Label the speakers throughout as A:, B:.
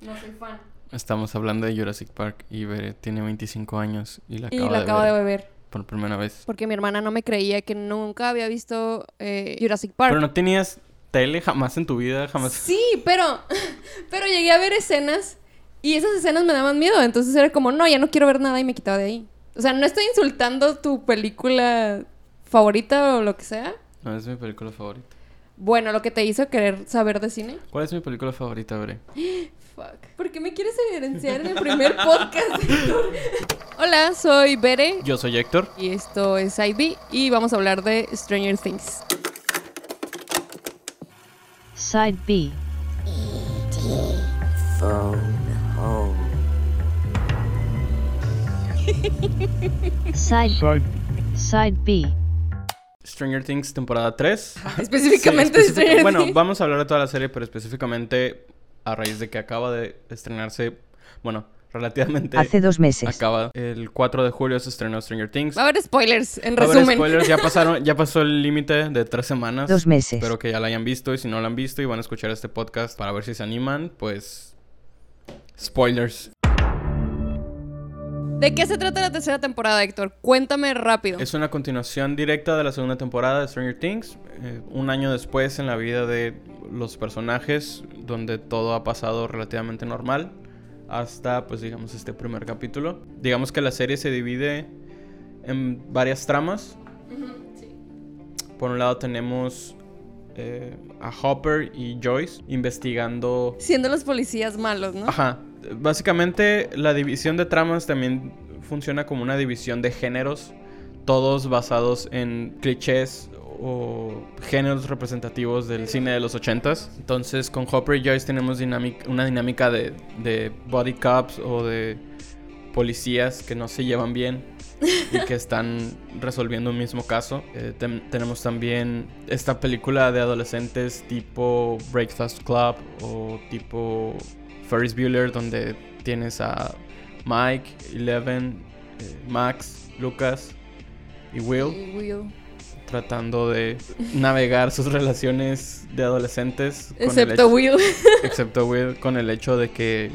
A: No soy fan.
B: Estamos hablando de Jurassic Park y Bere tiene 25 años y la
A: Y
B: acaba,
A: la
B: de,
A: acabo
B: ver
A: de ver.
B: por primera vez.
A: Porque mi hermana no me creía que nunca había visto eh, Jurassic Park.
B: Pero no tenías tele jamás en tu vida, jamás.
A: Sí, pero, pero llegué a ver escenas y esas escenas me daban miedo. Entonces era como, no, ya no quiero ver nada y me quitaba de ahí. O sea, no estoy insultando tu película favorita o lo que sea.
B: No, es mi película favorita.
A: Bueno, lo que te hizo querer saber de cine.
B: ¿Cuál es mi película favorita, Bere?
A: Fuck. ¿Por qué me quieres evidenciar en el primer podcast? Hola, soy Bere
B: Yo soy Héctor.
A: y esto es IB y vamos a hablar de Stranger Things.
C: Side B. Side
D: Side
C: Side B.
B: Stranger Things temporada 3.
A: Específicamente
B: Sí,
A: de
B: específica-
A: Stranger
B: Bueno,
A: Things.
B: vamos a hablar de toda la serie, pero específicamente a raíz de que acaba de estrenarse, bueno, relativamente
E: Hace dos meses.
B: acaba el 4 de julio se estrenó Stranger Things.
A: Va a haber spoilers, en
B: Va a haber
A: resumen.
B: spoilers, ya pasaron, ya pasó el límite de tres semanas.
E: Dos meses.
B: Espero que ya la hayan visto y si no la han visto y van a escuchar este podcast para ver si se animan, pues spoilers.
A: ¿De qué se trata la tercera temporada, Héctor? Cuéntame rápido.
B: Es una continuación directa de la segunda temporada de Stranger Things, eh, un año después en la vida de los personajes, donde todo ha pasado relativamente normal, hasta pues digamos este primer capítulo. Digamos que la serie se divide en varias tramas. Por un lado tenemos eh, a Hopper y Joyce investigando
A: Siendo los policías malos, ¿no?
B: Ajá. Básicamente la división de tramas también funciona como una división de géneros, todos basados en clichés o géneros representativos del cine de los ochentas. Entonces con Hopper y Joyce tenemos una dinámica de, de body cops o de policías que no se llevan bien y que están resolviendo un mismo caso. Eh, tenemos también esta película de adolescentes tipo Breakfast Club o tipo Ferris Bueller donde tienes a Mike, Eleven, eh, Max, Lucas y Will
A: Y Will.
B: tratando de navegar sus relaciones de adolescentes.
A: Excepto Will.
B: Excepto Will con el hecho de que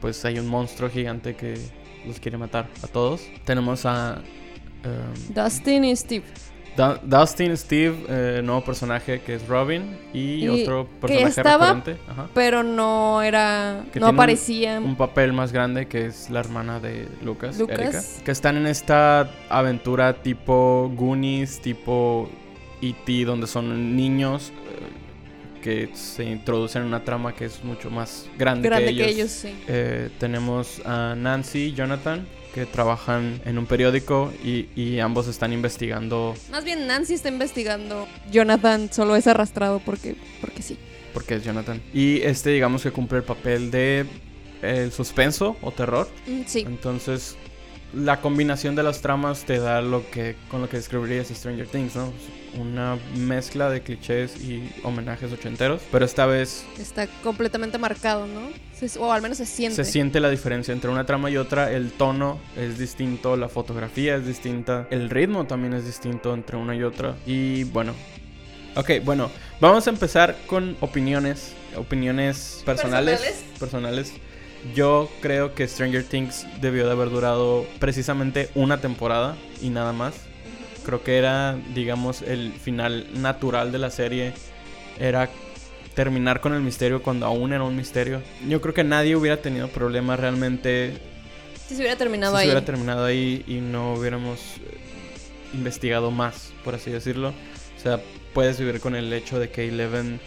B: pues hay un monstruo gigante que los quiere matar a todos. Tenemos a um,
A: Dustin y Steve.
B: Du- Dustin, Steve, eh, nuevo personaje que es Robin y,
A: Y
B: otro
A: que
B: personaje
A: estaba-
B: recurrente, ajá,
A: Pero no era.
B: Que
A: no
B: un-
A: aparecía.
B: un papel más grande que es la hermana de Lucas,
A: Lucas.
B: Erika, que están en esta aventura tipo Goonies, tipo E.T., donde son niños eh, que se introducen en una trama que es mucho más grande,
A: grande
B: que
A: que
B: ellos.
A: sí.
B: Eh, tenemos a Nancy y Jonathan que trabajan en un periódico y, y ambos están investigando
A: Más bien Nancy está investigando. Jonathan solo es arrastrado porque, porque sí.
B: porque es Jonathan. Y este digamos que cumple el papel de el suspenso o terror.
A: Mm, Sí.
B: Entonces la combinación de las tramas te da lo que con lo que describirías Stranger Things, ¿no? Una mezcla de clichés y homenajes ochenteros, pero esta vez
A: Está completamente marcado, ¿no? Se- o al menos se siente.
B: se siente la diferencia entre una trama y otra, el tono es distinto, la fotografía es distinta, el ritmo también es distinto entre una y otra. Y bueno, ok, bueno, vamos a empezar con opiniones, opiniones personales. Personales. Yo creo que Stranger Things debió de haber durado precisamente una temporada y nada más. Creo que era, digamos, el final natural de la serie. Era terminar con el misterio cuando aún era un misterio. Yo creo que nadie hubiera tenido problema realmente
A: Si se hubiera
B: si
A: terminado
B: se
A: ahí.
B: hubiera terminado ahí y no hubiéramos eh, investigado más, por así decirlo. O sea, puedes vivir con el hecho de que Eleven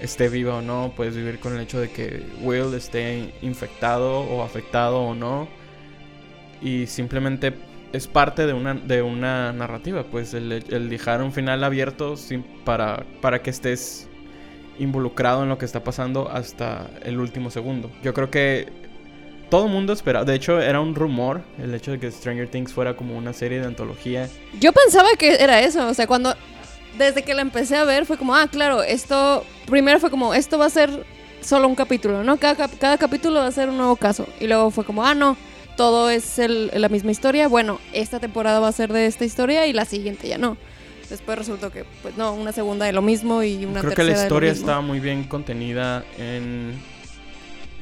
B: esté viva o no, puedes vivir con el hecho de que Will esté infectado o afectado o no. Y simplemente es parte de una, de una narrativa, pues el, dejar un final abierto sin- para, para que estés involucrado en lo que está pasando hasta el último segundo. Yo creo que todo el mundo esperaba, de hecho era un rumor el hecho de que Stranger Things fuera como una serie de antología.
A: Yo pensaba que era eso, o sea, cuando desde que la empecé a ver fue como, ah, claro, esto primero fue como esto va a ser solo un capítulo, ¿no? Cada, cada capítulo va a ser un nuevo caso y luego fue como, ah, no, todo es el- la misma historia. Bueno, esta temporada va a ser de esta historia y la siguiente ya no. Después resultó que, pues no, una segunda de lo mismo y una
B: Creo que
A: tercera
B: la historia estaba muy bien contenida en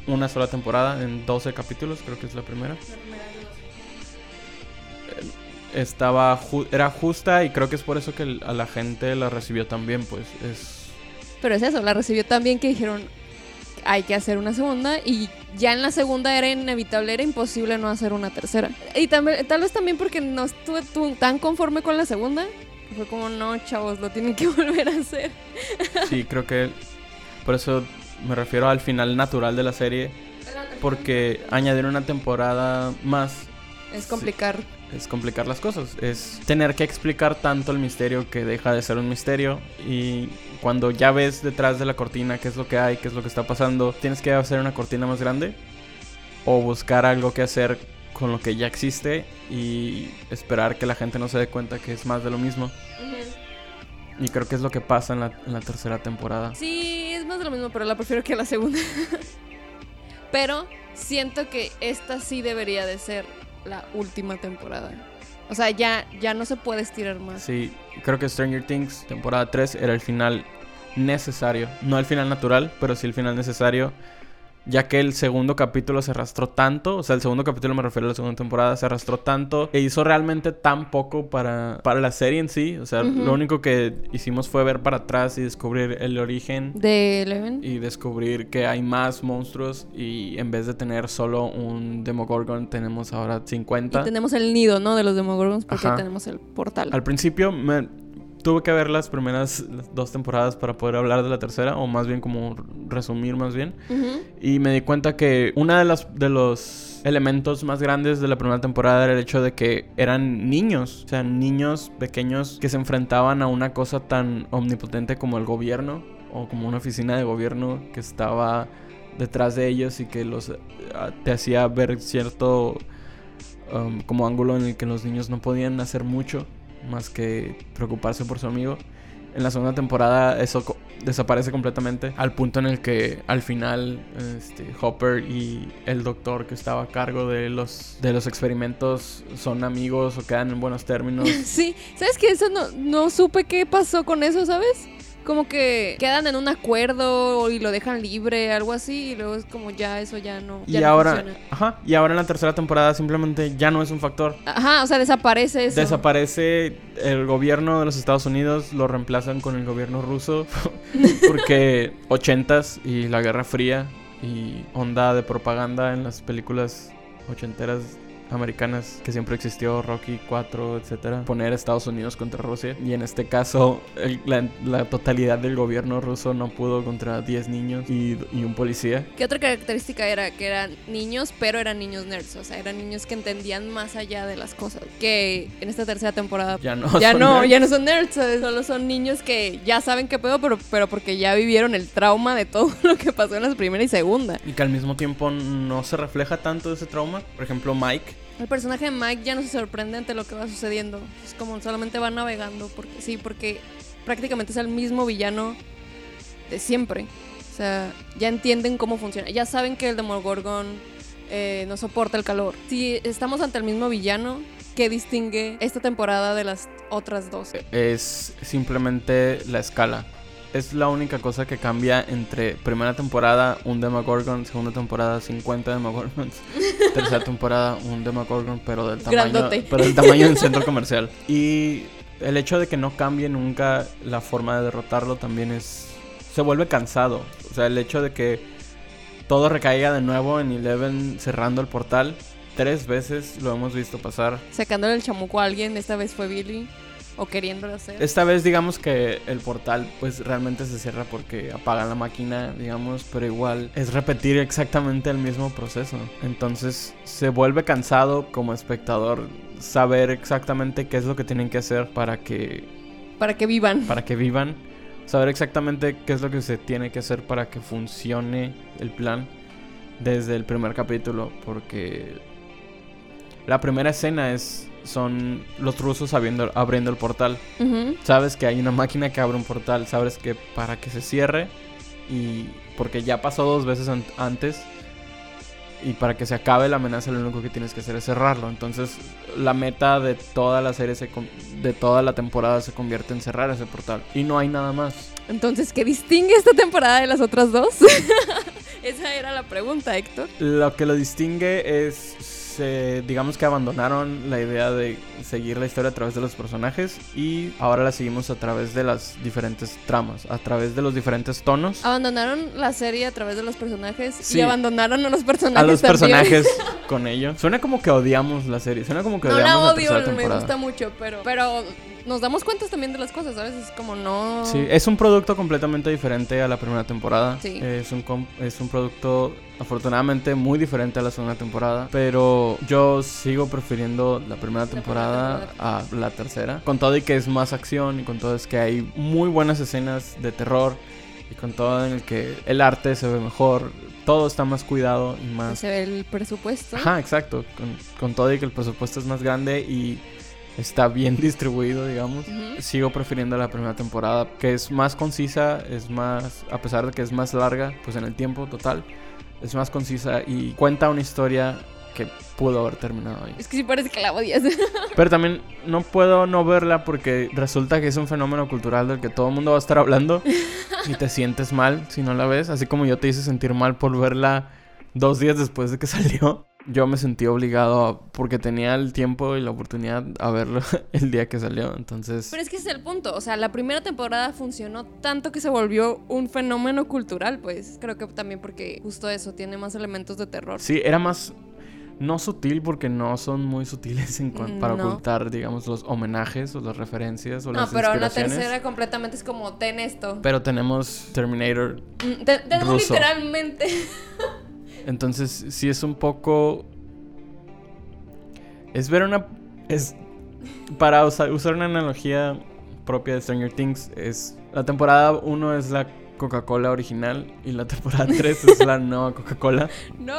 B: una sola temporada en 12 capítulos, creo que es la primera. Estaba ju- era justa y creo que es por eso que a la gente la recibió tan bien, pues es
A: Pero es eso, la recibió tan bien que dijeron, hay que hacer una segunda y ya en la segunda era inevitable, era imposible no hacer una tercera. Y también, tal vez también porque no estuve tu- tan conforme con la segunda, fue como, no, chavos, lo tienen que volver a hacer.
B: Sí, creo que por eso me refiero al final natural de la serie, porque añadir una temporada más
A: Es complicar.
B: Es complicar las cosas, es tener que explicar tanto el misterio que deja de ser un misterio y cuando ya ves detrás de la cortina qué es lo que hay, qué es lo que está pasando, tienes que hacer una cortina más grande o buscar algo que hacer con lo que ya existe y esperar que la gente no se dé cuenta que es más de lo mismo. Y creo que es lo que pasa en la, en la tercera temporada.
A: Sí, es más de lo mismo, pero la prefiero que la segunda. pero siento que esta sí debería de ser la última temporada. O sea, ya, ya no se puede estirar más.
B: Sí, creo que Stranger Things, temporada 3, era el final necesario. No el final natural, pero sí el final necesario. Ya que el segundo capítulo se arrastró tanto, o sea, el segundo capítulo me refiero a la segunda temporada, se arrastró tanto e hizo realmente tan poco para, para la serie en sí. O sea, lo único que hicimos fue ver para atrás y descubrir el origen
A: De Eleven.
B: y descubrir que hay más monstruos y en vez de tener solo un Demogorgon tenemos ahora 50.
A: Y tenemos el nido, ¿no? De los Demogorgons porque
B: Ajá.
A: tenemos el portal.
B: Al principio me tuve que ver las primeras dos temporadas para poder hablar de la tercera, o más bien como resumir más bien. Y me di cuenta que una de las de los elementos más grandes de la primera temporada era el hecho de que eran niños, o sea, niños pequeños que se enfrentaban a una cosa tan omnipotente como el gobierno o como una oficina de gobierno que estaba detrás de ellos y que los ah, te hacía ver cierto um, como ángulo en el que los niños no podían hacer mucho más que preocuparse por su amigo. En la segunda temporada eso co- desaparece completamente al punto en el que al final este, Hopper y el doctor que estaba a cargo de los de los experimentos son amigos o quedan en buenos términos.
A: Sí, ¿sabes qué? Eso no, no supe qué pasó con eso, ¿sabes? Como que quedan en un acuerdo y lo dejan libre, algo así, y luego es como ya eso ya no.
B: y
A: no
B: ahora,
A: funciona.
B: ajá, y ahora en la tercera temporada simplemente ya no es un factor.
A: Ajá, o sea, desaparece eso.
B: Desaparece el gobierno de los Estados Unidos, lo reemplazan con el gobierno ruso, porque ochentas y la Guerra Fría y onda de propaganda en las películas ochenteras americanas que siempre existió, Rocky 4, etcétera, poner a Estados Unidos contra Rusia. Y en este caso, el- la, la totalidad del gobierno ruso no pudo contra 10 niños y, y un policía.
A: ¿Qué otra característica era? Que eran niños, pero eran niños nerds. O sea, eran niños que entendían más allá de las cosas. Que en esta tercera temporada
B: Ya no.
A: ya
B: son
A: no,
B: nerds.
A: ya no son nerds, ¿sabes? solo son niños que ya saben qué pedo, pero, pero porque ya vivieron el trauma de todo lo que pasó en la primera y segunda.
B: Y que al mismo tiempo no se refleja tanto ese trauma. Por ejemplo, Mike.
A: El personaje de Mike ya no se sorprende ante lo que va sucediendo. Es como solamente va navegando, porque sí, porque prácticamente es el mismo villano de siempre. O sea, ya entienden cómo funciona. Ya saben que el Demogorgon eh, no soporta el calor. Si estamos ante el mismo villano, ¿qué distingue esta temporada de las otras dos?
B: es simplemente la escala. Es la única cosa que cambia entre primera temporada un Demogorgon, segunda temporada 50 Demogorgons, tercera temporada un Demogorgon, pero del tamaño,
A: Grandote.
B: pero del tamaño de un centro comercial. Y el hecho de que no cambie nunca la forma de derrotarlo también es se vuelve cansado. O sea, el hecho de que todo recaiga de nuevo en Eleven cerrando el portal tres veces lo hemos visto pasar.
A: Sacándole el chamuco a alguien, esta vez fue Billy, o queriéndolo hacer.
B: Esta vez digamos que el portal pues realmente se cierra porque apagan la máquina, digamos, pero igual es repetir exactamente el mismo proceso. Entonces se vuelve cansado como espectador saber exactamente qué es lo que tienen que hacer para que
A: Para que vivan.
B: para que vivan, saber exactamente qué es lo que se tiene que hacer para que funcione el plan desde el primer capítulo porque la primera escena es son los rusos abriendo, abriendo el portal.
A: Ujú.
B: Sabes que hay una máquina que abre un portal, sabes que para que se cierre y porque ya pasó dos veces an- antes y para que se acabe la amenaza lo único que tienes que hacer es cerrarlo. Entonces la meta de toda la serie, se de toda la temporada se convierte en cerrar ese portal y no hay nada más.
A: Entonces, ¿qué distingue esta temporada de las otras dos? Esa era la pregunta, Héctor.
B: Lo que lo distingue es, se- digamos que abandonaron la idea de seguir la historia a través de los personajes y ahora la seguimos a través de las diferentes tramas, a través de los diferentes tonos.
A: Abandonaron la serie a través de los personajes
B: Sí.
A: y abandonaron a los personajes.
B: A los
A: también.
B: personajes con ello. Suena como que odiamos la serie, suena como que
A: No
B: odiamos
A: la
B: la
A: odio,
B: tercera
A: me gusta mucho, pero, pero nos damos cuenta también de las cosas, ¿sabes? Es como no.
B: Sí, es un producto completamente diferente a la primera temporada.
A: Sí.
B: Es un, es un producto afortunadamente muy diferente a la segunda temporada. Pero yo sigo prefiriendo la primera temporada a la tercera. Con todo y que es más acción y con todo es que hay muy buenas escenas de terror. Y con todo en el que el arte se ve mejor. Todo está más cuidado y más...
A: Se ve el presupuesto.
B: Ajá, exacto. Con, con todo y que el presupuesto es más grande y está bien distribuido, digamos.
A: Ujú.
B: Sigo prefiriendo la primera temporada, que es más concisa, es más, a pesar de que es más larga, pues en el tiempo total, es más concisa y cuenta una historia que pudo haber terminado ahí.
A: Es que sí parece que la odias.
B: Pero también no puedo no verla porque resulta que es un fenómeno cultural del que todo el mundo va a estar hablando y te sientes mal si no la ves, así como yo te hice sentir mal por verla dos días después de que salió. Yo me sentí obligado a- porque tenía el tiempo y la oportunidad a verlo el día que salió, entonces...
A: Pero es que ese es el punto. O sea, la primera temporada funcionó tanto que se volvió un fenómeno cultural, pues. Creo que también porque justo eso tiene más elementos de terror.
B: Sí, era más no sutil porque no son muy sutiles en para
A: No.
B: ocultar, digamos, los homenajes o las referencias o
A: No,
B: las
A: pero la tercera completamente es como, ten esto.
B: Pero tenemos Terminator,
A: Mm, te- tenemos
B: ruso.
A: literalmente.
B: entonces sí es un poco es ver una es para usa- usar una analogía propia de Stranger Things es la temporada 1 es la Coca-Cola original y la temporada 3 es la nueva Coca-Cola
A: ¡No!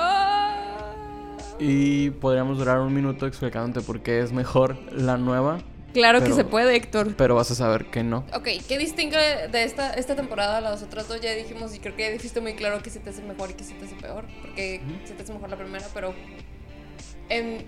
B: y podríamos durar un minuto explicándote por qué es mejor la nueva
A: Claro que se puede, Héctor.
B: pero vas a saber que no.
A: Ok, ¿qué distingue de esta, esta temporada a las otras dos? Ya dijimos y creo que ya dijiste muy claro que se te hace mejor y que se te hace peor. Porque se te hace mejor la primera, pero. En,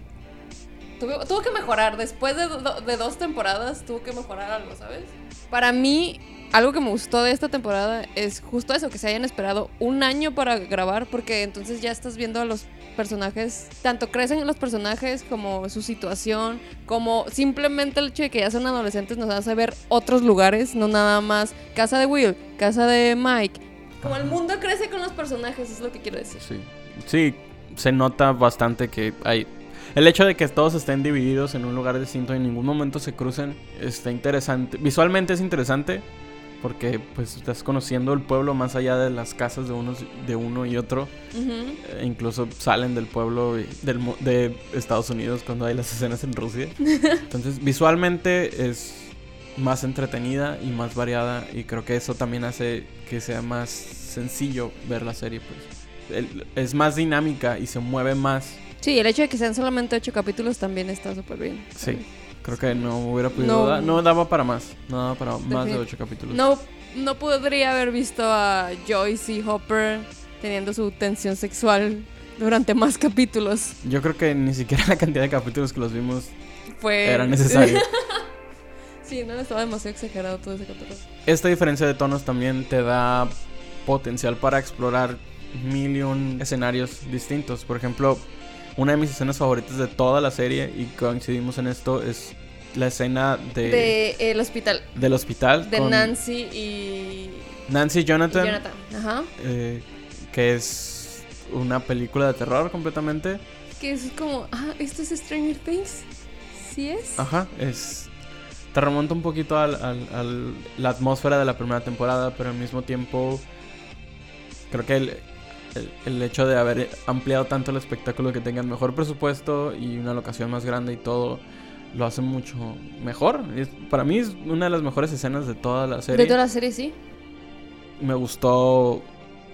A: tuvo, tuvo que mejorar. Después de, do- de dos temporadas, tuvo que mejorar algo, ¿sabes? Para mí, algo que me gustó de esta temporada es justo eso: que se hayan esperado un año para grabar, porque entonces ya estás viendo a los personajes, tanto crecen en los personajes como su situación, como simplemente el hecho de que ya son adolescentes nos hace ver otros lugares, no nada más casa de Will, casa de Mike. Como el mundo crece con los personajes, es lo que quiero decir.
B: Sí. Sí, se nota bastante que hay. El hecho de que todos estén divididos en un lugar distinto y en ningún momento se crucen está interesante. Visualmente es interesante porque pues estás conociendo el pueblo más allá de las casas de unos de uno y otro.
A: Ujú.
B: E incluso salen del pueblo y del, de Estados Unidos cuando hay las escenas en Rusia. Entonces, visualmente es más entretenida y más variada y creo que eso también hace que sea más sencillo ver la serie, pues. El- es más dinámica y se mueve más.
A: Sí, el hecho de que sean solamente ocho capítulos también está súper bien.
B: Sí. Creo que no hubiera podido
A: No.
B: no daba para más, no daba para más de ocho capítulos.
A: No, no podría haber visto a Joyce y Hopper teniendo su tensión sexual durante más capítulos.
B: Yo creo que ni siquiera la cantidad de capítulos que los vimos
A: Fue...
B: era necesario.
A: sí, no, estaba demasiado exagerado todo ese capítulo.
B: Esta diferencia de tonos también te da potencial para explorar mil y un escenarios distintos. Por ejemplo, una de mis escenas favoritas de toda la serie, y coincidimos en esto, es la escena de,
A: De el hospital.
B: del hospital
A: De
B: con
A: Nancy y,
B: Nancy y
A: y
B: Jonathan,
A: Jonathan. Ajá.
B: eh, que es una película de terror completamente.
A: Que es como, ah, ¿esto es Stranger Things? ¿Sí es?
B: Ajá, es. Te remonta un poquito al, al- al- la atmósfera de la primera temporada, pero al mismo tiempo. Creo que el, el, el hecho de haber ampliado tanto el espectáculo, que tengan mejor presupuesto y una locación más grande y todo, lo hace mucho mejor. Es- para mí es una de las mejores escenas de toda la serie.
A: De toda la serie, sí.
B: Me gustó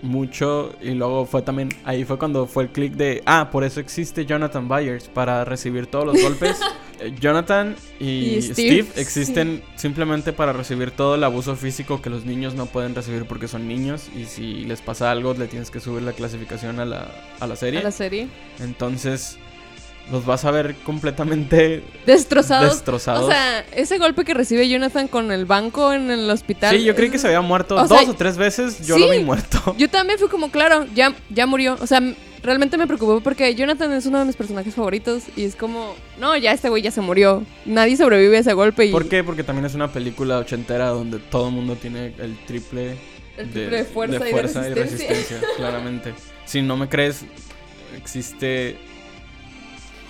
B: mucho y luego fue también ahí fue cuando fue el clic de ah por eso existe Jonathan Byers para recibir todos los golpes Jonathan y,
A: Y
B: Steve,
A: Steve,
B: existen simplemente para recibir todo el abuso físico que los niños no pueden recibir porque son niños y si les pasa algo le tienes que subir la clasificación a la, a la serie
A: A la serie.
B: entonces los vas a ver completamente
A: Destrozados.
B: destrozados.
A: O sea, ese golpe que recibe Jonathan con el banco en el hospital.
B: sí, yo creí que se había muerto
A: o
B: dos
A: sea,
B: o tres veces, yo
A: sí.
B: lo vi muerto.
A: Yo también fui como, claro, ya, ya murió. O sea, realmente me preocupó porque Jonathan es uno de mis personajes favoritos. Y es como, no, ya este güey ya se murió. Nadie sobrevive a ese golpe. Y
B: ¿Por qué? Porque también es una película ochentera donde todo el mundo tiene el triple,
A: El triple de fuerza y de resistencia.
B: resistencia, claramente. Si no me crees, existe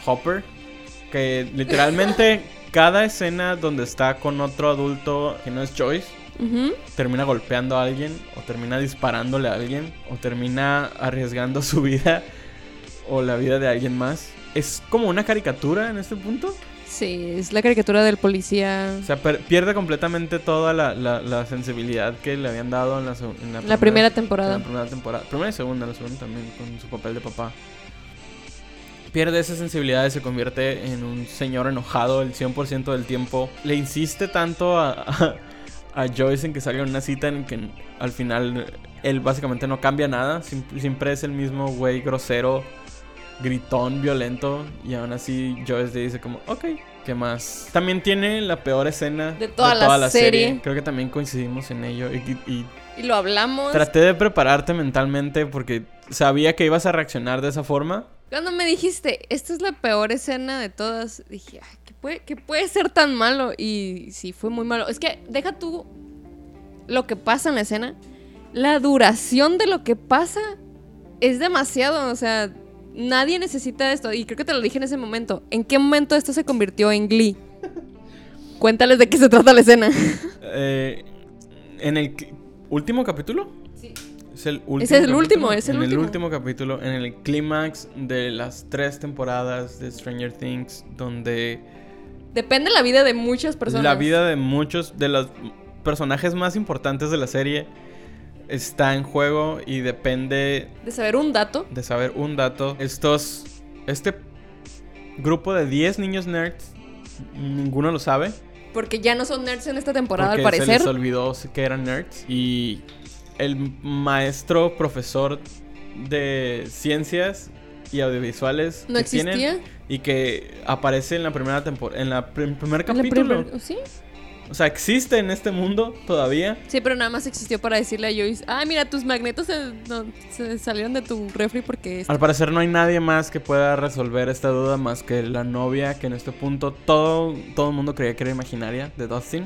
B: Hopper, que literalmente cada escena donde está con otro adulto que no es Joyce, Termina golpeando a alguien, o termina disparándole a alguien, o termina arriesgando su vida o la vida de alguien más. Es como una caricatura en este punto.
A: Sí, es la caricatura del policía.
B: O sea, pierde completamente toda la, la- la sensibilidad que le habían dado en la, seg- en
A: La primera temporada.
B: En la primera temporada. Primera y segunda, la segunda también, con su papel de papá. Pierde esa sensibilidad y se convierte en un señor enojado el 100% del tiempo. Le insiste tanto a, a, a Joyce en que salga una cita en que al final él básicamente no cambia nada. Siempre es el mismo güey grosero, gritón, violento. Y aún así Joyce le dice como, ok, ¿qué más? También tiene la peor escena
A: De toda la serie.
B: Creo que también coincidimos en ello. Y, y
A: Y lo hablamos.
B: traté de prepararte mentalmente porque sabía que ibas a reaccionar de esa forma.
A: Cuando me dijiste, esta es la peor escena de todas, dije, "Ay, ¿qué puede, qué puede ser tan malo? Y sí, fue muy malo. Es que deja tú lo que pasa en la escena. La duración de lo que pasa es demasiado. O sea, nadie necesita esto. Y creo que te lo dije en ese momento. ¿En qué momento esto se convirtió en Glee? Cuéntales de qué se trata la escena.
B: Eh, en el último capítulo.
A: Sí.
B: Es el último.
A: es el
B: capítulo.
A: último, es el
B: en
A: último.
B: el último capítulo, en el clímax de las tres temporadas de Stranger Things, donde
A: Depende la vida de muchas personas.
B: la vida de muchos de los personajes más importantes de la serie está en juego y depende
A: De saber un dato.
B: de saber un dato. Estos. Este grupo de 10 niños nerds, ninguno lo sabe.
A: Porque ya no son nerds en esta temporada,
B: porque
A: al
B: se
A: parecer.
B: les olvidó que eran nerds. Y el maestro profesor de ciencias y audiovisuales
A: No
B: que
A: existía.
B: tienen y que aparece en la primera temporada, en la prim- primer
A: la
B: capítulo.
A: primer- ¿Sí?
B: O sea, existe en este mundo todavía.
A: Sí, pero nada más existió para decirle a Joyce, ah, mira, tus magnetos se, no, se salieron de tu refri porque...
B: Al parecer no hay nadie más que pueda resolver esta duda más que la novia que en este punto todo, todo el mundo creía que era imaginaria de Dustin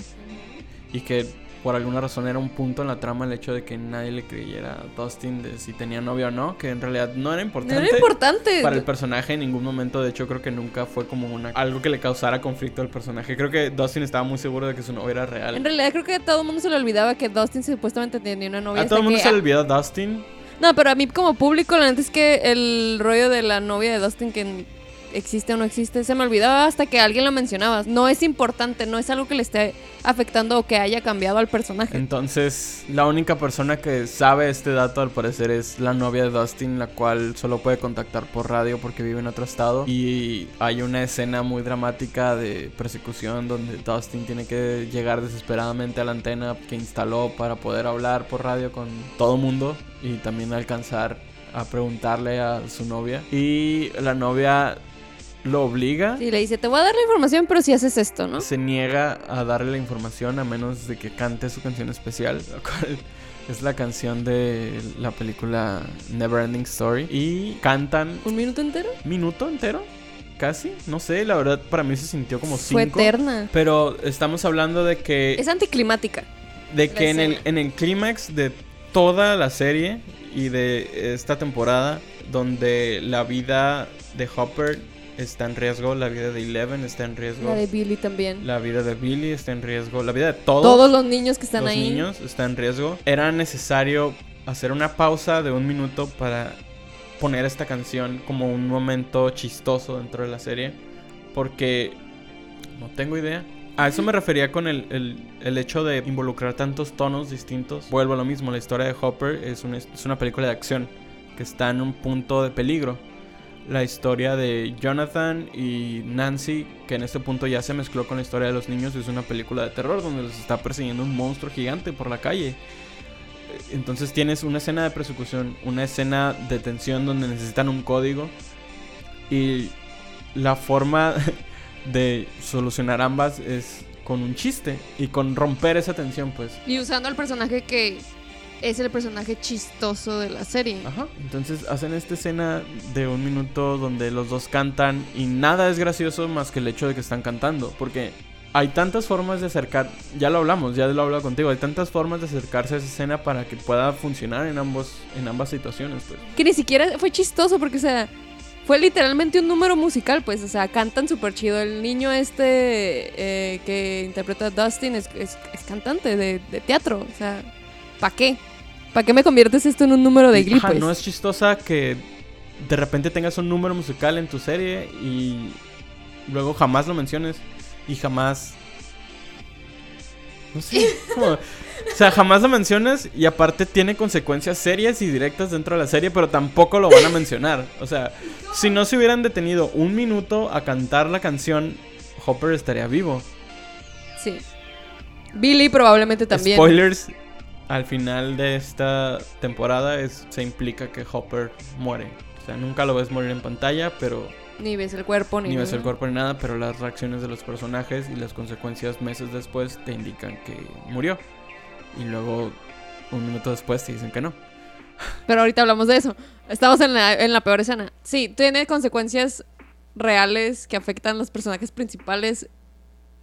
B: y que por alguna razón era un punto en la trama el hecho de que nadie le creyera a Dustin de si tenía novia o no, que en realidad no era
A: No
B: importante.
A: era importante.
B: Para el personaje en ningún momento, de hecho creo que nunca fue como una algo que le causara conflicto al personaje. Creo que Dustin estaba muy seguro de que su novia era real.
A: En realidad creo que a todo el mundo se le olvidaba que Dustin supuestamente tenía una novia.
B: a todo el mundo
A: que-
B: se le olvidó Dustin.
A: No, pero a mí como público, la neta es que el rollo de la novia de Dustin que existe o no existe, se me olvidaba hasta que alguien lo mencionaba. No es importante, no es algo que le esté afectando o que haya cambiado al personaje.
B: Entonces, la única persona que sabe este dato al parecer es la novia de Dustin, la cual solo puede contactar por radio porque vive en otro estado. Y hay una escena muy dramática de persecución donde Dustin tiene que llegar desesperadamente a la antena que instaló para poder hablar por radio con todo mundo y también alcanzar a preguntarle a su novia. Y la novia lo obliga
A: Y le dice, te voy a dar la información, pero si haces esto, ¿no?
B: se niega a darle la información a menos de que cante su canción especial, la cual es la canción de la película Neverending Story. Y cantan
A: ¿Un minuto entero?
B: minuto entero, casi. No sé, la verdad para mí se sintió como cinco.
A: Fue eterna.
B: Pero estamos hablando de que,
A: Es anticlimática.
B: de que en el, en el clímax de toda la serie y de esta temporada, donde la vida de Hopper está en riesgo, la vida de Eleven está en riesgo.
A: La de Billy también.
B: La vida de Billy está en riesgo. La vida de todos,
A: Todos los niños que están
B: los
A: ahí.
B: niños está en riesgo. Era necesario hacer una pausa de un minuto para poner esta canción como un momento chistoso dentro de la serie. Porque no tengo idea. A eso me refería con el, el- el hecho de involucrar tantos tonos distintos. Vuelvo a lo mismo, la historia de Hopper es una, es una película de acción que está en un punto de peligro. La historia de Jonathan y Nancy, que en este punto ya se mezcló con la historia de los niños, es una película de terror donde los está persiguiendo un monstruo gigante por la calle. Entonces tienes una escena de persecución, una escena de tensión donde necesitan un código y la forma de solucionar ambas es con un chiste y con romper esa tensión, pues.
A: Y usando al personaje que es el personaje chistoso de la serie.
B: Ajá. Entonces hacen esta escena de un minuto donde los dos cantan y nada es gracioso más que el hecho de que están cantando. Porque hay tantas formas de acercar, ya lo hablamos, ya lo he hablado contigo, hay tantas formas de acercarse a esa escena para que pueda funcionar en ambos, en ambas situaciones, pues.
A: Que ni siquiera fue chistoso porque, o sea, fue literalmente un número musical, pues, o sea, cantan súper chido. El niño este eh, que interpreta a Dustin es, es- es cantante de, de teatro, o sea, ¿para qué? ¿Para qué me conviertes esto en un número de Glee,
B: ajá,
A: pues?
B: no es chistosa que de repente tengas un número musical en tu serie y luego jamás lo menciones y jamás... No sé, como- o sea, jamás lo mencionas y aparte tiene consecuencias serias y directas dentro de la serie, pero tampoco lo van a mencionar. O sea, si no se hubieran detenido un minuto a cantar la canción, Hopper estaría vivo.
A: Sí. Billy probablemente también.
B: Spoilers, al final de esta temporada es, se implica que Hopper muere. O sea, nunca lo ves morir en pantalla, pero
A: Ni ves el cuerpo, ni,
B: ni ves
A: nada.
B: el cuerpo ni nada, pero las reacciones de los personajes y las consecuencias meses después te indican que murió. Y luego, un minuto después, te dicen que no.
A: Pero ahorita hablamos de eso. Estamos en la, en la peor escena. Sí, tiene consecuencias reales que afectan a los personajes principales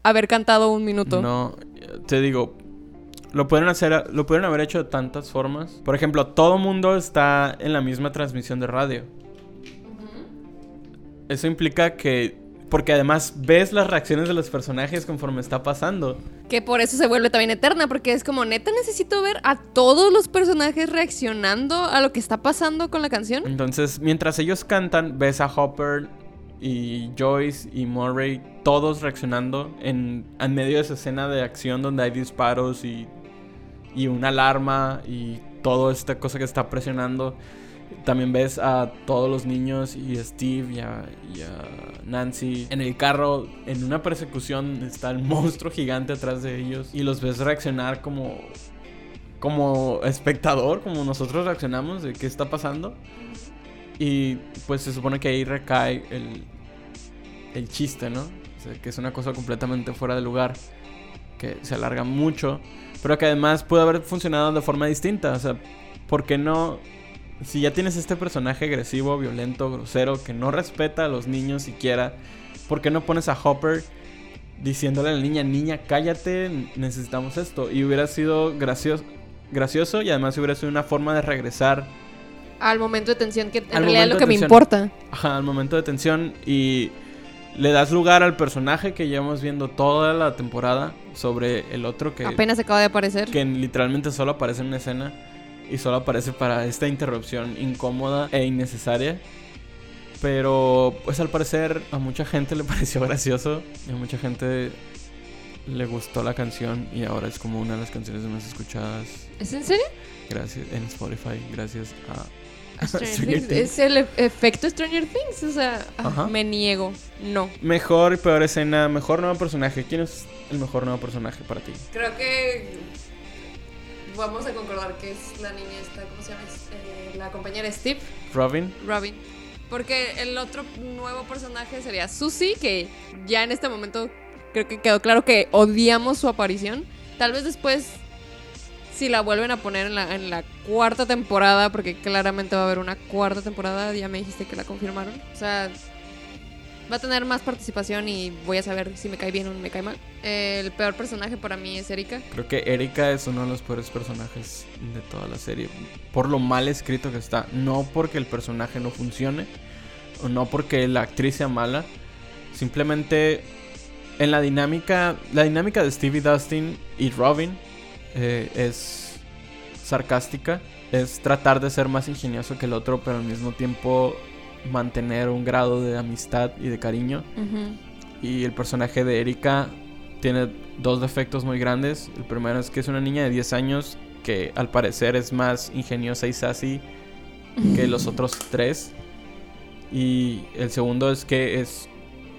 A: haber cantado un minuto.
B: No, te digo, lo pueden hacer, lo pueden haber hecho de tantas formas. Por ejemplo, todo mundo está en la misma transmisión de radio. Eso implica que, porque además ves las reacciones de los personajes conforme está pasando.
A: Que por eso se vuelve también eterna, porque es como, neta, necesito ver a todos los personajes reaccionando a lo que está pasando con la canción.
B: Entonces, mientras ellos cantan, ves a Hopper y Joyce y Murray todos reaccionando en, en medio de esa escena de acción donde hay disparos y, y una alarma y toda esta cosa que está presionando. También ves a todos los niños y a Steve y a, y a Nancy en el carro en una persecución. Está el monstruo gigante atrás de ellos y los ves reaccionar como como espectador, como nosotros reaccionamos de qué está pasando. Y pues se supone que ahí recae el, el chiste, ¿no? O sea, que es una cosa completamente fuera de lugar, que se alarga mucho, pero que además puede haber funcionado de forma distinta. O sea, ¿por qué no? Si ya tienes este personaje agresivo, violento, grosero, que no respeta a los niños siquiera, ¿por qué no pones a Hopper diciéndole a la niña, niña, cállate, necesitamos esto? Y hubiera sido gracioso, gracioso y además hubiera sido una forma de regresar
A: Al momento de tensión, que en
B: Al
A: realidad es lo que me importa.
B: Ajá, al momento de tensión y le das lugar al personaje que llevamos viendo toda la temporada sobre el otro que,
A: Apenas acaba de aparecer.
B: que literalmente solo aparece en una escena y solo aparece para esta interrupción incómoda e innecesaria. Pero pues al parecer a mucha gente le pareció gracioso y a mucha gente le gustó la canción y ahora es como una de las canciones más escuchadas
A: ¿Es en serio?
B: gracias en Spotify gracias a
A: Stranger Things. Es el e- efecto Stranger Things. O sea, ah,
B: Ajá.
A: me niego. No.
B: Mejor y peor escena, mejor nuevo personaje. ¿Quién es el mejor nuevo personaje para ti?
A: Creo que vamos a concordar que es la niña esta, ¿cómo se llama? Eh, la compañera Steve,
B: Robin.
A: Robin. Porque el otro nuevo personaje sería Susie, que ya en este momento creo que quedó claro que odiamos su aparición. Tal vez después, si la vuelven a poner en la, cuarta temporada, porque claramente va a haber una cuarta temporada, ya me dijiste que la confirmaron. O sea, va a tener más participación y voy a saber si me cae bien o me cae mal. El peor personaje para mí es Erika.
B: Creo que Erika es uno de los peores personajes de toda la serie. Por lo mal escrito que está. No porque el personaje no funcione. O no porque la actriz sea mala. Simplemente en la dinámica. La dinámica de Stevie Dustin y Robin eh, es sarcástica. Es tratar de ser más ingenioso que el otro. Pero al mismo tiempo mantener un grado de amistad y de cariño. Y el personaje de Erika tiene dos defectos muy grandes. El primero es que es una niña de 10 años que al parecer es más ingeniosa y sassy que los otros tres. Y el segundo es que es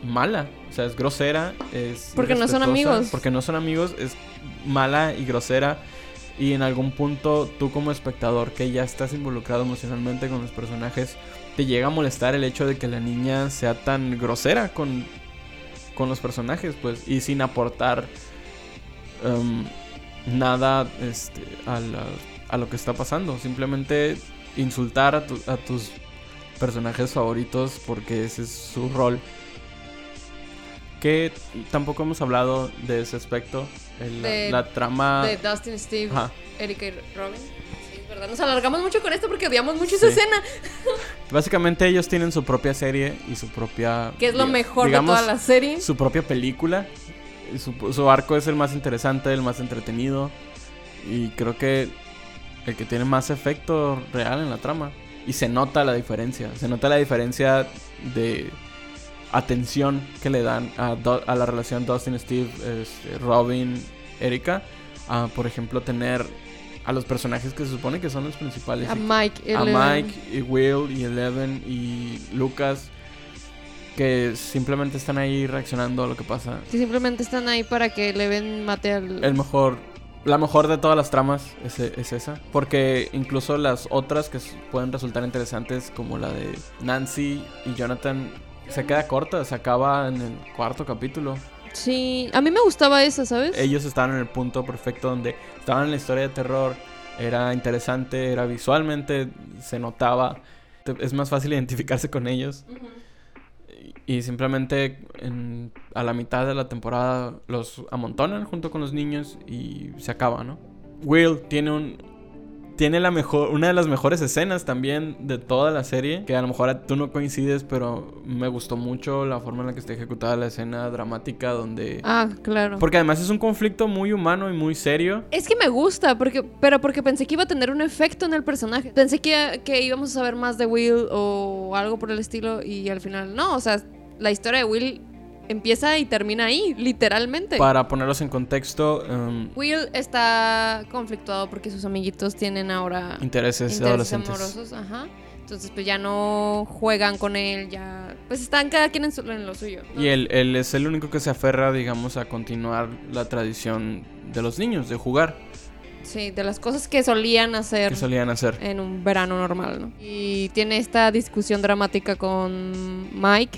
B: mala, o sea, es grosera, es
A: Porque no son amigos.
B: Porque no son amigos, es mala y grosera Y en algún punto tú como espectador que ya estás involucrado emocionalmente con los personajes, te llega a molestar el hecho de que la niña sea tan grosera con, con los personajes, pues, y sin aportar em, nada este, a, la- a lo que está pasando. Simplemente insultar a, tu- a tus personajes favoritos porque ese es su rol. Que tampoco hemos hablado de ese aspecto. el-
A: De-
B: la trama...
A: De Dustin, Steve,
B: Ajá.
A: Erika y Robin. Sí, es verdad. Nos alargamos mucho con esto porque odiamos mucho esa escena.
B: Básicamente ellos tienen su propia serie y su propia...
A: Que es lo mejor de toda la serie.
B: Su propia película. Y Su, su arco es el más interesante, el más entretenido. Y creo que el que tiene más efecto real en la trama. Y se nota la diferencia. Se nota la diferencia de atención que le dan a, la relación Dustin, Steve, este, Robin, Erika. Por ejemplo, tener a los personajes que se supone que son los principales.
A: A Mike.
B: a Mike y Will y Eleven y Lucas que simplemente están ahí reaccionando a lo que pasa.
A: Que simplemente están ahí para que le ven mate al.
B: El mejor, la mejor de todas las tramas es, es esa, porque incluso las otras que pueden resultar interesantes como la de Nancy y Jonathan se queda corta, se acaba en el cuarto capítulo.
A: Sí, a mí me gustaba esa, ¿sabes?
B: Ellos estaban en el punto perfecto donde estaban en la historia de terror, era interesante, era visualmente, se notaba, es más fácil identificarse con ellos. Y, y simplemente en- a la mitad de la temporada los amontonan junto con los niños y se acaba, ¿no? Will tiene un tiene la mejor una de las mejores escenas también de toda la serie, que a lo mejor tú no coincides, pero me gustó mucho la forma en la que está ejecutada la escena dramática donde
A: Ah, claro.
B: porque además es un conflicto muy humano y muy serio.
A: Es que me gusta, porque, pero porque pensé que iba a tener un efecto en el personaje. Pensé que, que íbamos a saber más de Will o algo por el estilo y al final no. O sea, la historia de Will empieza y termina ahí, literalmente.
B: Para ponerlos en contexto, em,
A: Will está conflictuado porque sus amiguitos tienen ahora
B: intereses,
A: intereses
B: adolescentes.
A: amorosos. Ajá. Entonces, pues ya no juegan con él, ya. Pues están cada quien en, su- en lo suyo. ¿no?
B: Y él, él es el único que se aferra, digamos, a continuar la tradición de los niños, de jugar,
A: Sí, de las cosas que solían hacer.
B: que solían hacer.
A: en un verano normal, ¿no? Y tiene esta discusión dramática con Mike,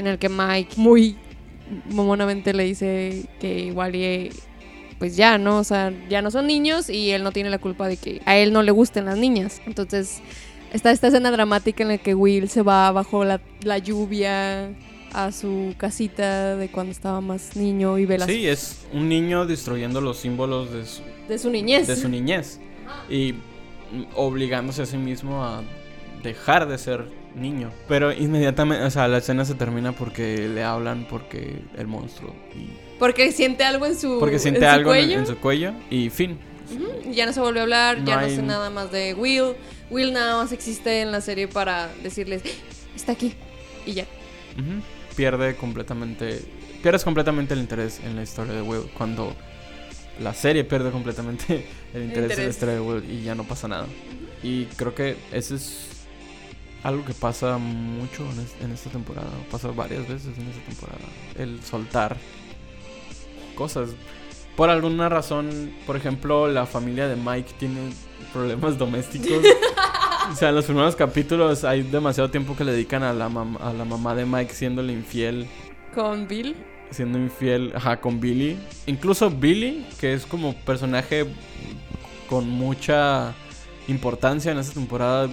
A: en el que Mike muy momonamente le dice que igual y pues ya, ¿no? O sea, ya no son niños y él no tiene la culpa de que a él no le gusten las niñas. Entonces, está esta escena dramática en la que Will se va bajo la, la lluvia a su casita de cuando estaba más niño y ve las
B: Sí, es un niño destruyendo los símbolos de su,
A: de su niñez.
B: de su niñez y obligándose a sí mismo a dejar de ser niño. Pero inmediatamente, o sea, la escena se termina porque le hablan porque el monstruo y
A: Porque siente algo en su
B: porque siente
A: en
B: algo en,
A: cuello.
B: en su cuello y fin.
A: Ujú, Ya no se volvió a hablar,
B: No
A: ya
B: hay-
A: no sé nada más de Will. Will nada más existe en la serie para decirles, "¡Ah! está aquí. Y ya.
B: Pierde completamente. Pierdes completamente el interés en la historia de Will. Cuando la serie pierde completamente el interés en la historia de Will y ya no pasa nada. Y creo que ese es algo que pasa mucho en, es- en esta temporada. Pasa varias veces en esta temporada. El soltar cosas. Por alguna razón, por ejemplo, la familia de Mike tiene problemas domésticos. O sea, en los primeros capítulos hay demasiado tiempo que le dedican a la, a la mamá de Mike siéndole infiel.
A: Con Bill.
B: Siendo infiel, ajá, con Billy. Incluso Billy, que es como personaje con mucha importancia en esta temporada,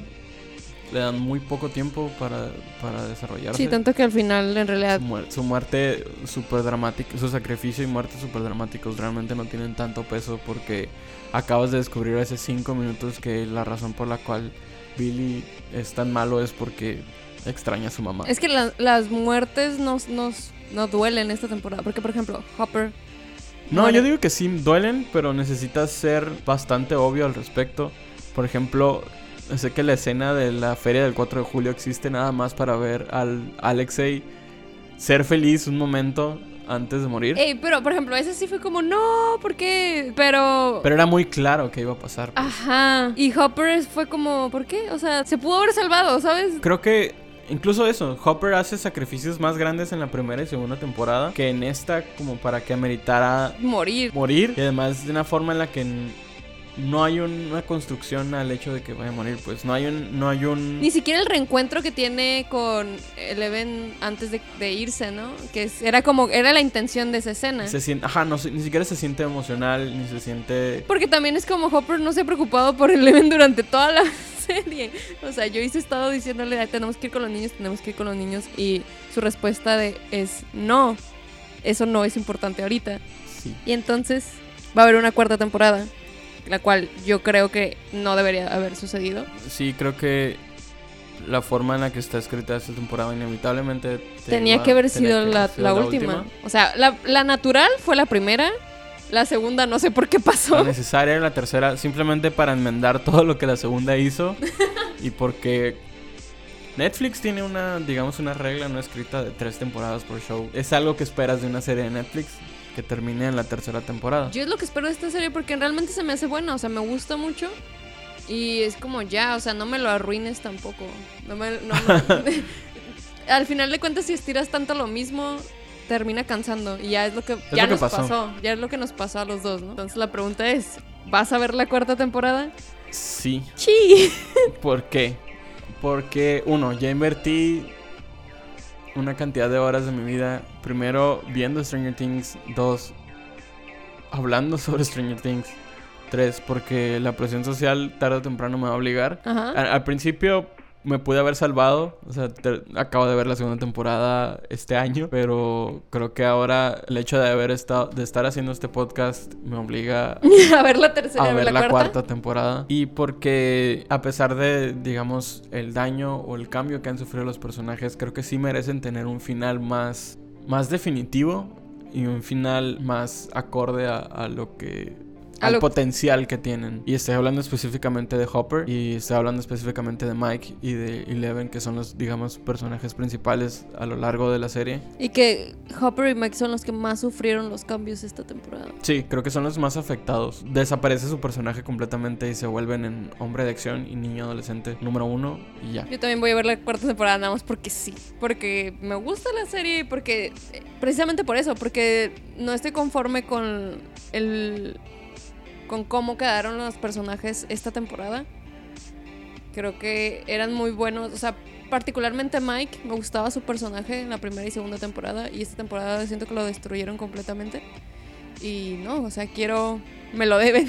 B: le dan muy poco tiempo para, para desarrollarse.
A: Sí, tanto que al final en realidad
B: Su, muer- su muerte súper dramática, su sacrificio y muerte súper dramáticos realmente no tienen tanto peso porque acabas de descubrir hace cinco minutos que la razón por la cual Billy es tan malo es porque extraña a su mamá.
A: es que la- las muertes nos, nos, no duelen esta temporada. Porque, por ejemplo, Hopper.
B: No, yo digo que sí duelen, pero necesitas ser bastante obvio al respecto. Por ejemplo, sé que la escena de la feria del 4 de julio existe nada más para ver al Alexei ser feliz un momento antes de morir.
A: Ey, pero, por ejemplo, ese sí fue como, no, ¿por qué? Pero.
B: Pero era muy claro que iba a pasar. pues.
A: Ajá. Y Hopper fue como, ¿por qué? O sea, se pudo haber salvado, ¿sabes?
B: Creo que incluso eso, Hopper hace sacrificios más grandes en la primera y segunda temporada que en esta como para que ameritara
A: Morir.
B: morir y además de una forma en la que no hay una construcción al hecho de que vaya a morir, pues no hay un no hay un
A: Ni siquiera el reencuentro que tiene con Eleven antes de, de irse, ¿no? Que es- era como, era la intención de esa escena.
B: se siente, ajá, no, ni siquiera se siente emocional, ni se siente
A: Porque también es como Hopper no se ha preocupado por Eleven durante toda la serie. O sea, yo hice estado diciéndole, "Ay, tenemos que ir con los niños, tenemos que ir con los niños. Y su respuesta de es no, eso no es importante ahorita.
B: sí.
A: Y entonces va a haber una cuarta temporada, la cual yo creo que no debería haber sucedido.
B: Sí, creo que la forma en la que está escrita esta temporada inevitablemente te
A: Tenía que haber sido
B: que
A: la,
B: haber sido
A: la última. O sea, la, la natural fue la primera, la segunda no sé por qué
B: La
A: pasó.
B: necesaria la tercera simplemente para enmendar todo lo que la segunda hizo y porque Netflix tiene una, digamos, una regla no escrita de tres temporadas por show. Es algo que esperas de una serie de Netflix que termine en la tercera temporada.
A: Yo es lo que espero de esta serie porque realmente se me hace buena, o sea, me gusta mucho. Y es como ya, o sea, no me lo arruines tampoco. No me, no me- Al final de cuentas, si estiras tanto lo mismo, termina cansando. Y ya es lo que, ya
B: lo que
A: nos
B: pasó.
A: pasó. Ya es lo que nos pasó a los dos, ¿no? Entonces la pregunta es, ¿vas a ver la cuarta temporada?
B: Sí.
A: Sí.
B: ¿Por qué? Porque, uno, ya invertí una cantidad de horas de mi vida. Primero, viendo Stranger Things. Dos, hablando sobre Stranger Things. Tres, porque la presión social tarde o temprano me va a obligar.
A: Ajá.
B: Al, al principio me pude haber salvado. O sea, te- acabo de ver la segunda temporada este año. Pero creo que ahora el hecho de haber estado, de estar haciendo este podcast me obliga
A: a ver la tercera,
B: a ver la,
A: cuarta.
B: cuarta temporada. Y porque a pesar de, digamos, el daño o el cambio que han sufrido los personajes, creo que sí merecen tener un final más, más definitivo y un final más acorde a, a lo que... Al
A: lo-
B: potencial que tienen. Y estoy hablando específicamente de Hopper y estoy hablando específicamente de Mike y de Eleven, que son los, digamos, personajes principales a lo largo de la serie.
A: Y que Hopper y Mike son los que más sufrieron los cambios esta temporada.
B: Sí, creo que son los más afectados. Desaparece su personaje completamente y se vuelven en hombre de acción y niño adolescente número uno y ya.
A: Yo también voy a ver la cuarta temporada nada más porque sí. Porque me gusta la serie y porque... eh, Precisamente por eso, porque no estoy conforme con el... con cómo quedaron los personajes esta temporada. Creo que eran muy buenos. O sea, particularmente Mike, me gustaba su personaje en la primera y segunda temporada. Y esta temporada siento que lo destruyeron completamente. Y no, o sea, quiero... Me lo deben.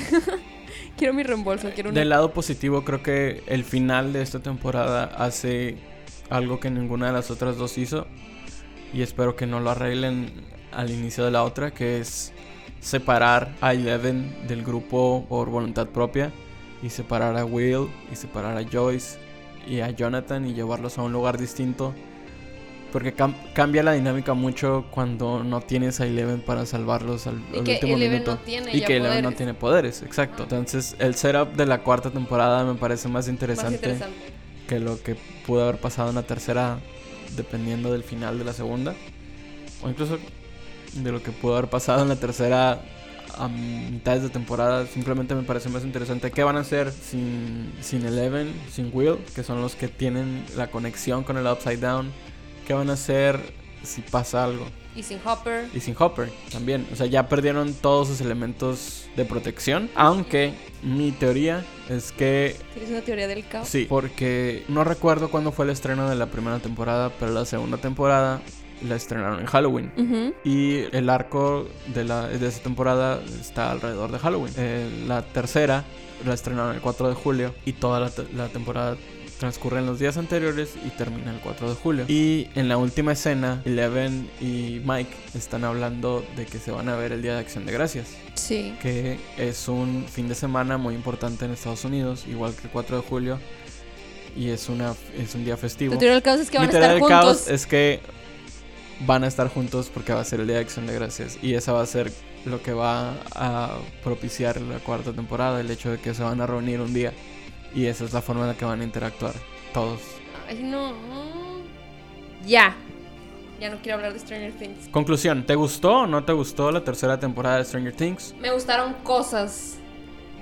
A: quiero mi reembolso, quiero una
B: lado positivo, creo que el final de esta temporada hace algo que ninguna de las otras dos hizo. Y espero que no lo arreglen al inicio de la otra, que es separar a Eleven del grupo por voluntad propia. Y separar a Will, y separar a Joyce, y a Jonathan, y llevarlos a un lugar distinto. Porque cam- cambia la dinámica mucho cuando no tienes a Eleven para salvarlos al,
A: Y
B: al
A: que
B: último
A: Eleven
B: minuto.
A: no tiene
B: y que Eleven no tiene poderes, exacto. Entonces, el setup de la cuarta temporada me parece más interesante,
A: más interesante.
B: que lo que pudo haber pasado en la tercera, dependiendo del final de la segunda. O incluso de lo que pudo haber pasado en la tercera a mitades de temporada. Simplemente me parece más interesante. ¿Qué van a hacer sin, sin Eleven, sin Will, que son los que tienen la conexión con el Upside Down? ¿Qué van a hacer si pasa algo?
A: Y sin Hopper.
B: Y sin Hopper también. O sea, ya perdieron todos sus elementos de protección. Aunque mi teoría es que
A: ¿Tienes una teoría del caos?
B: sí. Porque no recuerdo cuándo fue el estreno de la primera temporada. Pero la segunda temporada la estrenaron en Halloween.
A: Ujú.
B: Y el arco de, la, de esa temporada está alrededor de Halloween. Eh, la tercera la estrenaron el 4 de julio. Y toda la, la temporada transcurre en los días anteriores y termina el 4 de julio. Y en la última escena, Eleven y Mike están hablando de que se van a ver el Día de Acción de Gracias.
A: Sí.
B: Que es un fin de semana muy importante en Estados Unidos, igual que el 4 de julio. Y es, una, es un día festivo.
A: Del caos es que van a
B: teoría
A: estar
B: del caos
A: juntos.
B: es que van a estar juntos porque va a ser el Día de Acción de Gracias. Y esa va a ser lo que va a propiciar la cuarta temporada, el hecho de que se van a reunir un día. Y esa es la forma en la que van a interactuar todos.
A: Ay, no. Ya. Ya no quiero hablar de Stranger Things.
B: Conclusión, ¿te gustó o no te gustó la tercera temporada de Stranger Things?
A: Me gustaron cosas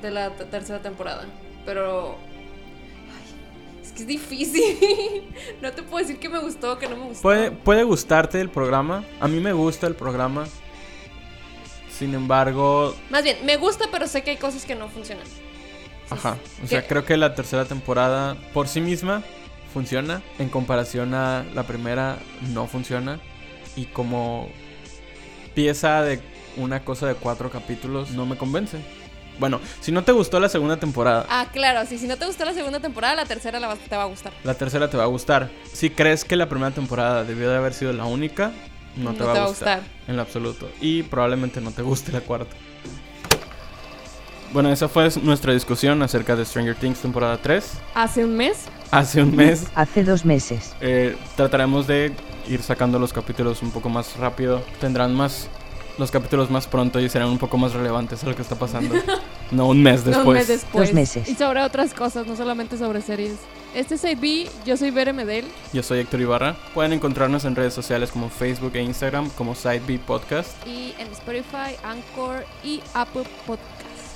A: de la tercera temporada, pero... que es difícil. no te puedo decir que me gustó o que no me gustó.
B: Puede, puede gustarte el programa. A mí me gusta el programa. Sin embargo,
A: Más bien, me gusta, pero sé que hay cosas que no funcionan.
B: Ajá. O sea, creo que la tercera temporada por sí misma funciona. En comparación a la primera, no funciona. Y como pieza de una cosa de cuatro capítulos, no me convence. Bueno, si no te gustó la segunda temporada,
A: Ah, claro, sí, si no te gustó la segunda temporada, la tercera la te va a gustar.
B: la tercera te va a gustar. Si crees que la primera temporada debió de haber sido la única, no te, va, a gustar. En lo absoluto. Y probablemente no te guste la cuarta. Bueno, esa fue nuestra discusión acerca de Stranger Things temporada 3.
A: Hace un mes,
B: Hace un mes
C: Hace dos meses.
B: eh, trataremos de ir sacando los capítulos un poco más rápido. Tendrán más los capítulos más pronto y serán un poco más relevantes a lo que está pasando. no un mes después.
A: un mes después.
C: Dos meses.
A: Y sobre otras cosas, no solamente sobre series. Este es AB, yo soy Bere Medel.
B: Yo soy Héctor Ibarra. Pueden encontrarnos en redes sociales como Facebook e Instagram como SideB Podcast,
A: Y en Spotify, Anchor y Apple Podcast.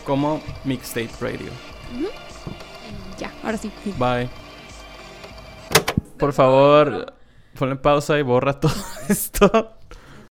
B: como Mixtape Radio.
A: Y ya, ahora sí.
B: Bye. Por favor, ponle pausa y borra todo esto.